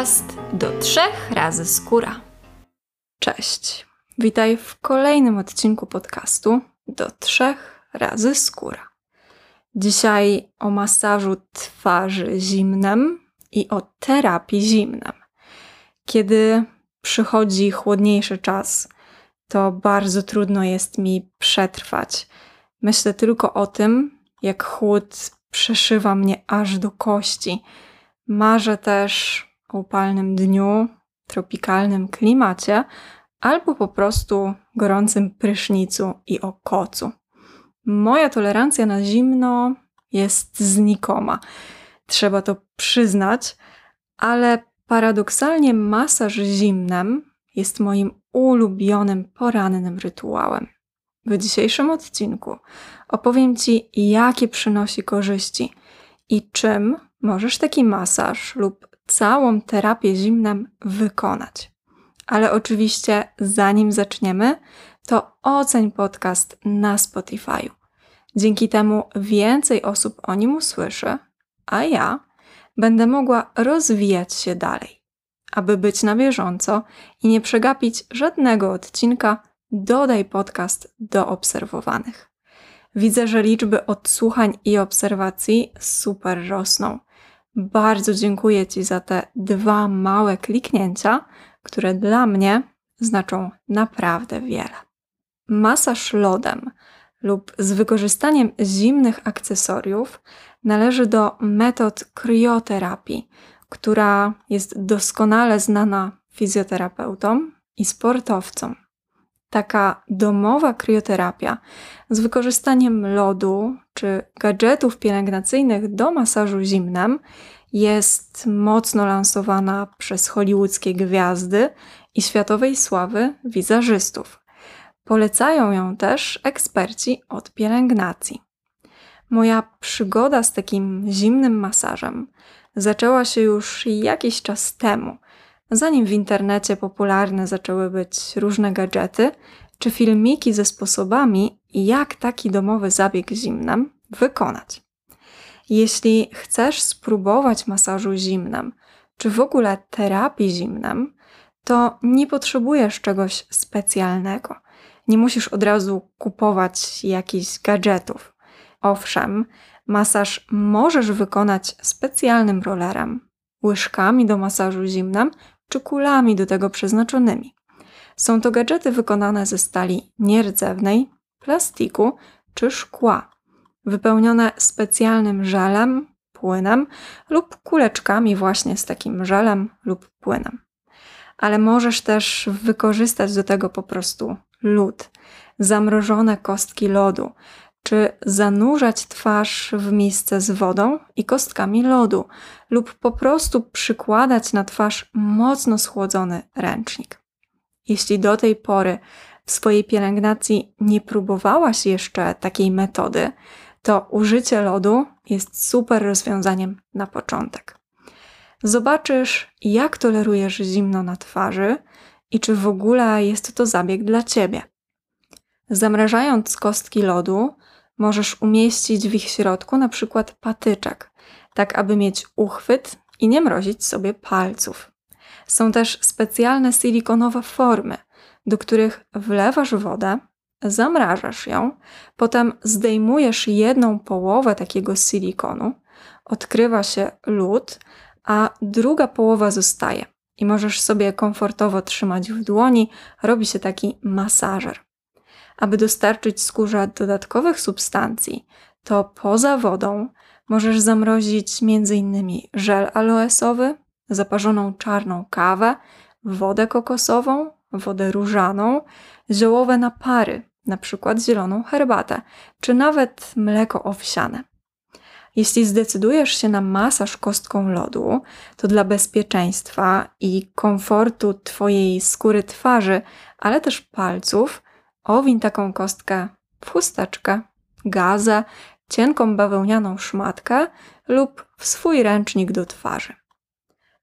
podcast do trzech razy skóra. Cześć, witaj w kolejnym odcinku podcastu do trzech razy skóra. Dzisiaj o masażu twarzy zimnem i o terapii zimnem. Kiedy przychodzi chłodniejszy czas, to bardzo trudno jest mi przetrwać. Myślę tylko o tym, jak chłód przeszywa mnie aż do kości. Marzę też upalnym dniu, tropikalnym klimacie albo po prostu gorącym prysznicu i o kocu. Moja tolerancja na zimno jest znikoma. Trzeba to przyznać, ale paradoksalnie masaż zimnem jest moim ulubionym porannym rytuałem. W dzisiejszym odcinku opowiem Ci, jakie przynosi korzyści i czym możesz taki masaż lub całą terapię zimnem wykonać. Ale oczywiście, zanim zaczniemy, to oceń podcast na Spotify. Dzięki temu więcej osób o nim usłyszy, a ja będę mogła rozwijać się dalej. Aby być na bieżąco i nie przegapić żadnego odcinka, dodaj podcast do obserwowanych. Widzę, że liczby odsłuchań i obserwacji super rosną. Bardzo dziękuję Ci za te dwa małe kliknięcia, które dla mnie znaczą naprawdę wiele. Masaż lodem lub z wykorzystaniem zimnych akcesoriów należy do metod krioterapii, która jest doskonale znana fizjoterapeutom i sportowcom. Taka domowa krioterapia z wykorzystaniem lodu czy gadżetów pielęgnacyjnych do masażu zimnem jest mocno lansowana przez hollywoodzkie gwiazdy i światowej sławy wizerzystów. Polecają ją też eksperci od pielęgnacji. Moja przygoda z takim zimnym masażem zaczęła się już jakiś czas temu, zanim w internecie popularne zaczęły być różne gadżety czy filmiki ze sposobami, jak taki domowy zabieg zimnem wykonać. Jeśli chcesz spróbować masażu zimnem, czy w ogóle terapii zimnem, to nie potrzebujesz czegoś specjalnego. Nie musisz od razu kupować jakichś gadżetów. Owszem, masaż możesz wykonać specjalnym rollerem, łyżkami do masażu zimnem czy kulami do tego przeznaczonymi. Są to gadżety wykonane ze stali nierdzewnej, plastiku czy szkła, wypełnione specjalnym żelem, płynem lub kuleczkami właśnie z takim żelem lub płynem. Ale możesz też wykorzystać do tego po prostu lód, zamrożone kostki lodu, czy zanurzać twarz w misce z wodą i kostkami lodu, lub po prostu przykładać na twarz mocno schłodzony ręcznik. Jeśli do tej pory w swojej pielęgnacji nie próbowałaś jeszcze takiej metody, to użycie lodu jest super rozwiązaniem na początek. Zobaczysz, jak tolerujesz zimno na twarzy i czy w ogóle jest to zabieg dla ciebie. Zamrażając kostki lodu, możesz umieścić w ich środku na przykład patyczek, tak aby mieć uchwyt i nie mrozić sobie palców. Są też specjalne silikonowe formy, do których wlewasz wodę, zamrażasz ją, potem zdejmujesz jedną połowę takiego silikonu, odkrywa się lód, a druga połowa zostaje i możesz sobie komfortowo trzymać w dłoni, robi się taki masażer. Aby dostarczyć skórze dodatkowych substancji, to poza wodą możesz zamrozić m.in. żel aloesowy, zaparzoną czarną kawę, wodę kokosową, wodę różaną, ziołowe napary, np. zieloną herbatę, czy nawet mleko owsiane. Jeśli zdecydujesz się na masaż kostką lodu, to dla bezpieczeństwa i komfortu Twojej skóry twarzy, ale też palców, owiń taką kostkę w chusteczkę, gazę, cienką bawełnianą szmatkę lub w swój ręcznik do twarzy.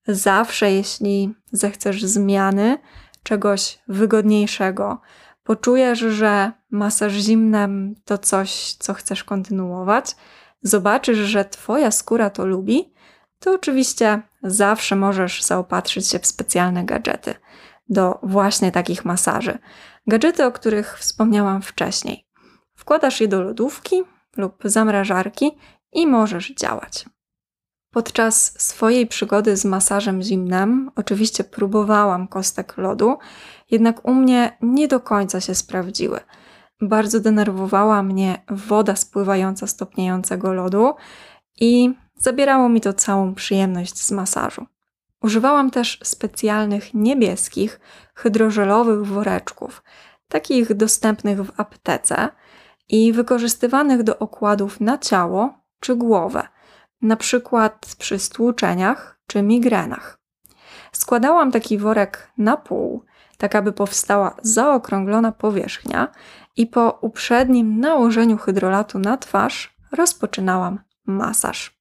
Zawsze, jeśli zechcesz zmiany, czegoś wygodniejszego, poczujesz, że masaż zimnem to coś, co chcesz kontynuować, zobaczysz, że Twoja skóra to lubi, to oczywiście zawsze możesz zaopatrzyć się w specjalne gadżety do właśnie takich masaży. Gadżety, o których wspomniałam wcześniej. Wkładasz je do lodówki lub zamrażarki i możesz działać. Podczas swojej przygody z masażem zimnym, oczywiście próbowałam kostek lodu, jednak u mnie nie do końca się sprawdziły. Bardzo denerwowała mnie woda spływająca z lodu i zabierało mi to całą przyjemność z masażu. Używałam też specjalnych niebieskich, hydrożelowych woreczków, takich dostępnych w aptece i wykorzystywanych do okładów na ciało czy głowę, na przykład przy stłuczeniach czy migrenach. Składałam taki worek na pół, tak aby powstała zaokrąglona powierzchnia, i po uprzednim nałożeniu hydrolatu na twarz rozpoczynałam masaż.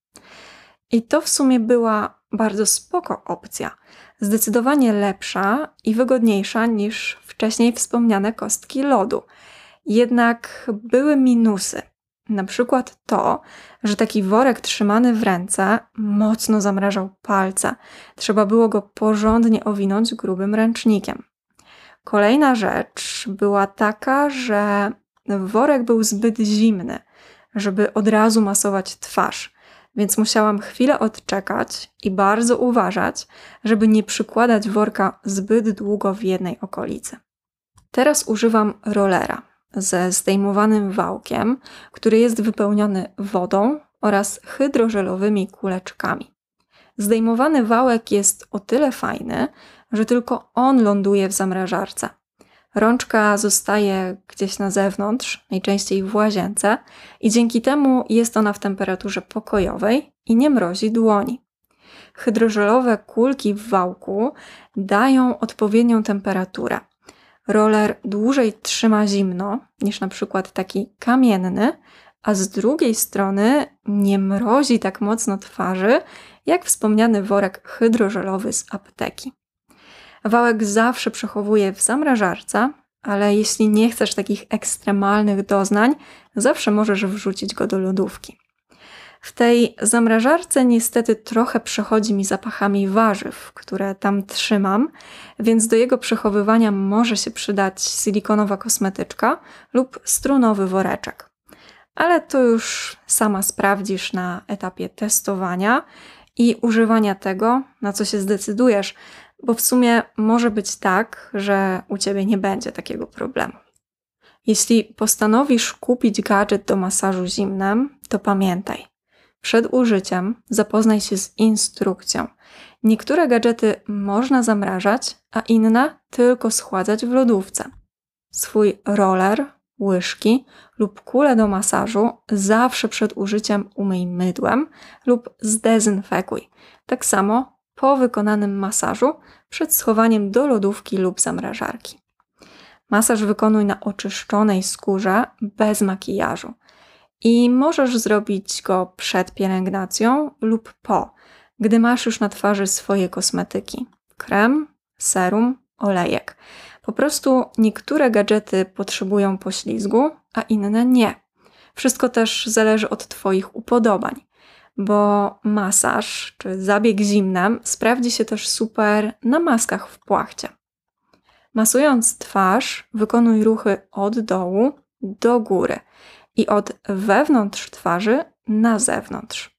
I to w sumie była bardzo spoko opcja, zdecydowanie lepsza i wygodniejsza niż wcześniej wspomniane kostki lodu. Jednak były minusy. Na przykład to, że taki worek trzymany w ręce mocno zamrażał palce. Trzeba było go porządnie owinąć grubym ręcznikiem. Kolejna rzecz była taka, że worek był zbyt zimny, żeby od razu masować twarz, więc musiałam chwilę odczekać i bardzo uważać, żeby nie przykładać worka zbyt długo w jednej okolicy. Teraz używam rollera ze zdejmowanym wałkiem, który jest wypełniony wodą oraz hydrożelowymi kuleczkami. Zdejmowany wałek jest o tyle fajny, że tylko on ląduje w zamrażarce. Rączka zostaje gdzieś na zewnątrz, najczęściej w łazience, i dzięki temu jest ona w temperaturze pokojowej i nie mrozi dłoni. Hydrożelowe kulki w wałku dają odpowiednią temperaturę. Roller dłużej trzyma zimno niż na przykład taki kamienny, a z drugiej strony nie mrozi tak mocno twarzy, jak wspomniany worek hydrożelowy z apteki. Wałek zawsze przechowuję w zamrażarce, ale jeśli nie chcesz takich ekstremalnych doznań, zawsze możesz wrzucić go do lodówki. W tej zamrażarce niestety trochę przechodzi mi zapachami warzyw, które tam trzymam, więc do jego przechowywania może się przydać silikonowa kosmetyczka lub strunowy woreczek. Ale to już sama sprawdzisz na etapie testowania i używania tego, na co się zdecydujesz, bo w sumie może być tak, że u ciebie nie będzie takiego problemu. Jeśli postanowisz kupić gadżet do masażu zimnym, to pamiętaj, przed użyciem zapoznaj się z instrukcją. Niektóre gadżety można zamrażać, a inne tylko schładzać w lodówce. Swój roller, łyżki lub kulę do masażu zawsze przed użyciem umyj mydłem lub zdezynfekuj. Tak samo po wykonanym masażu przed schowaniem do lodówki lub zamrażarki. Masaż wykonuj na oczyszczonej skórze bez makijażu. I możesz zrobić go przed pielęgnacją lub po, gdy masz już na twarzy swoje kosmetyki: krem, serum, olejek. Po prostu niektóre gadżety potrzebują poślizgu, a inne nie. Wszystko też zależy od Twoich upodobań bo masaż czy zabieg zimnem sprawdzi się też super na maskach w płachcie. Masując twarz, wykonuj ruchy od dołu do góry i od wewnątrz twarzy na zewnątrz.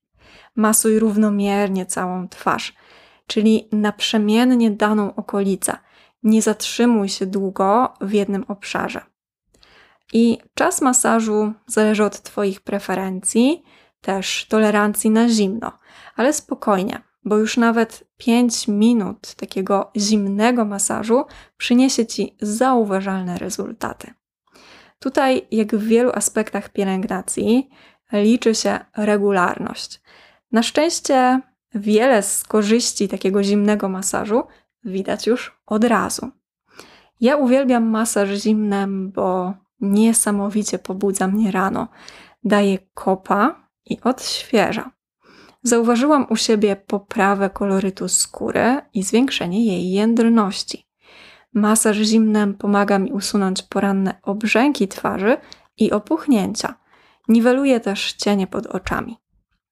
Masuj równomiernie całą twarz, czyli naprzemiennie daną okolicę. Nie zatrzymuj się długo w jednym obszarze. I czas masażu zależy od Twoich preferencji też tolerancji na zimno, ale spokojnie, bo już nawet 5 minut takiego zimnego masażu przyniesie Ci zauważalne rezultaty. Tutaj, jak w wielu aspektach pielęgnacji, liczy się regularność. Na szczęście wiele z korzyści takiego zimnego masażu widać już od razu. Ja uwielbiam masaż zimnym, bo niesamowicie pobudza mnie rano. Daje kopa, i odświeża. Zauważyłam u siebie poprawę kolorytu skóry i zwiększenie jej jędrności. Masaż zimnem pomaga mi usunąć poranne obrzęki twarzy i opuchnięcia. Niweluje też cienie pod oczami.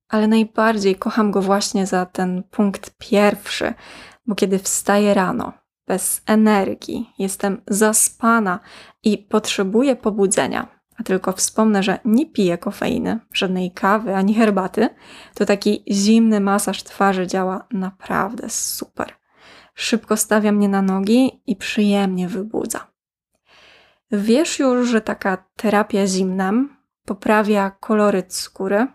ale najbardziej kocham go właśnie za ten punkt pierwszy, bo kiedy wstaję rano, bez energii, jestem zaspana i potrzebuję pobudzenia, a tylko wspomnę, że nie piję kofeiny, żadnej kawy ani herbaty, to taki zimny masaż twarzy działa naprawdę super. Szybko stawia mnie na nogi i przyjemnie wybudza. Wiesz już, że taka terapia zimnem poprawia koloryt skóry,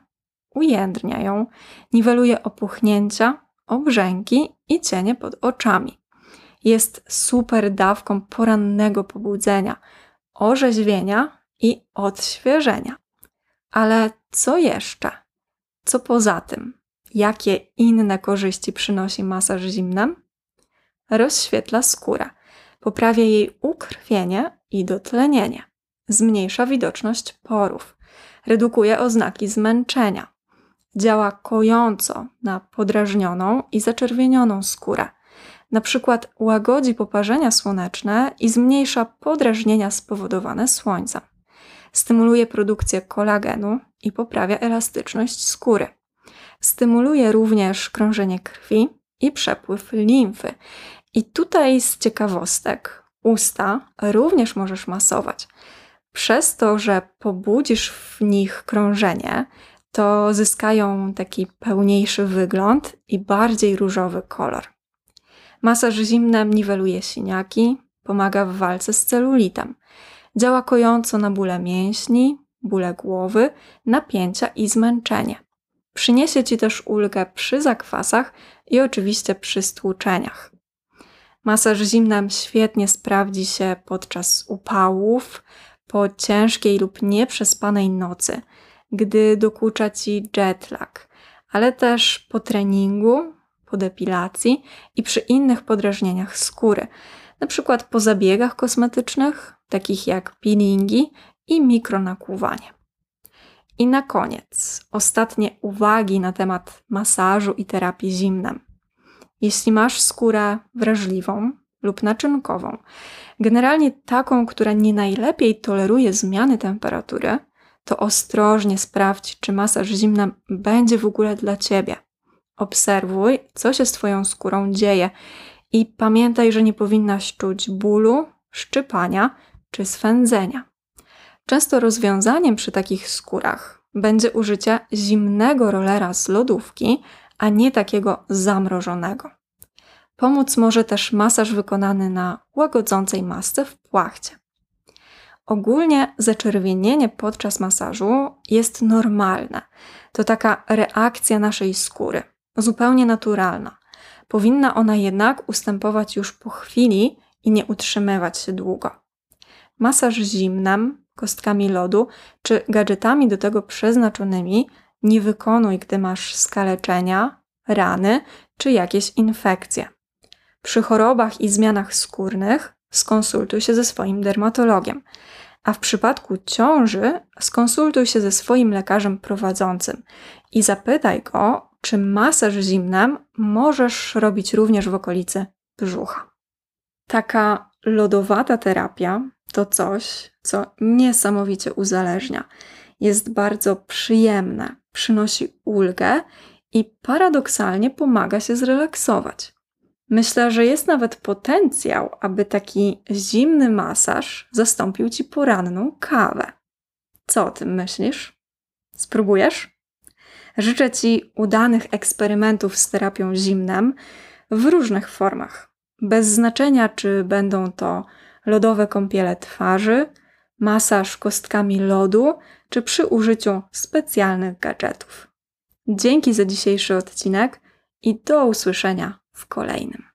ujędrnia ją, niweluje opuchnięcia, obrzęki i cienie pod oczami. Jest super dawką porannego pobudzenia, orzeźwienia i odświeżenia. Ale co jeszcze? Co poza tym? Jakie inne korzyści przynosi masaż zimnem? Rozświetla skórę, poprawia jej ukrwienie i dotlenienie, zmniejsza widoczność porów, redukuje oznaki zmęczenia, działa kojąco na podrażnioną i zaczerwienioną skórę. Na przykład łagodzi poparzenia słoneczne i zmniejsza podrażnienia spowodowane słońcem. Stymuluje produkcję kolagenu i poprawia elastyczność skóry. Stymuluje również krążenie krwi i przepływ limfy. I tutaj z ciekawostek, usta również możesz masować. Przez to, że pobudzisz w nich krążenie, to zyskają taki pełniejszy wygląd i bardziej różowy kolor. Masaż zimnem niweluje siniaki, pomaga w walce z celulitem. Działa kojąco na bóle mięśni, bóle głowy, napięcia i zmęczenie. Przyniesie Ci też ulgę przy zakwasach i oczywiście przy stłuczeniach. Masaż zimnem świetnie sprawdzi się podczas upałów, po ciężkiej lub nieprzespanej nocy, gdy dokucza Ci jetlag, ale też po treningu, po depilacji i przy innych podrażnieniach skóry, przykład po zabiegach kosmetycznych, takich jak peelingi i mikronakłuwanie. I na koniec ostatnie uwagi na temat masażu i terapii zimnem. Jeśli masz skórę wrażliwą lub naczynkową, generalnie taką, która nie najlepiej toleruje zmiany temperatury, to ostrożnie sprawdź, czy masaż zimnem będzie w ogóle dla ciebie. Obserwuj, co się z Twoją skórą dzieje i pamiętaj, że nie powinnaś czuć bólu, szczypania czy swędzenia. Często rozwiązaniem przy takich skórach będzie użycie zimnego rolera z lodówki, a nie takiego zamrożonego. Pomóc może też masaż wykonany na łagodzącej masce w płachcie. Ogólnie zaczerwienienie podczas masażu jest normalne. To taka reakcja naszej skóry, zupełnie naturalna. Powinna ona jednak ustępować już po chwili i nie utrzymywać się długo. Masaż zimnem, kostkami lodu czy gadżetami do tego przeznaczonymi nie wykonuj, gdy masz skaleczenia, rany czy jakieś infekcje. Przy chorobach i zmianach skórnych skonsultuj się ze swoim dermatologiem, a w przypadku ciąży skonsultuj się ze swoim lekarzem prowadzącym i zapytaj go, czy masaż zimnem możesz robić również w okolicy brzucha. Taka lodowata terapia to coś, co niesamowicie uzależnia. Jest bardzo przyjemne, przynosi ulgę i paradoksalnie pomaga się zrelaksować. Myślę, że jest nawet potencjał, aby taki zimny masaż zastąpił ci poranną kawę. Co o tym myślisz? Spróbujesz? Życzę Ci udanych eksperymentów z terapią zimnem w różnych formach. Bez znaczenia, czy będą to lodowe kąpiele twarzy, masaż kostkami lodu, czy przy użyciu specjalnych gadżetów. Dzięki za dzisiejszy odcinek i do usłyszenia w kolejnym.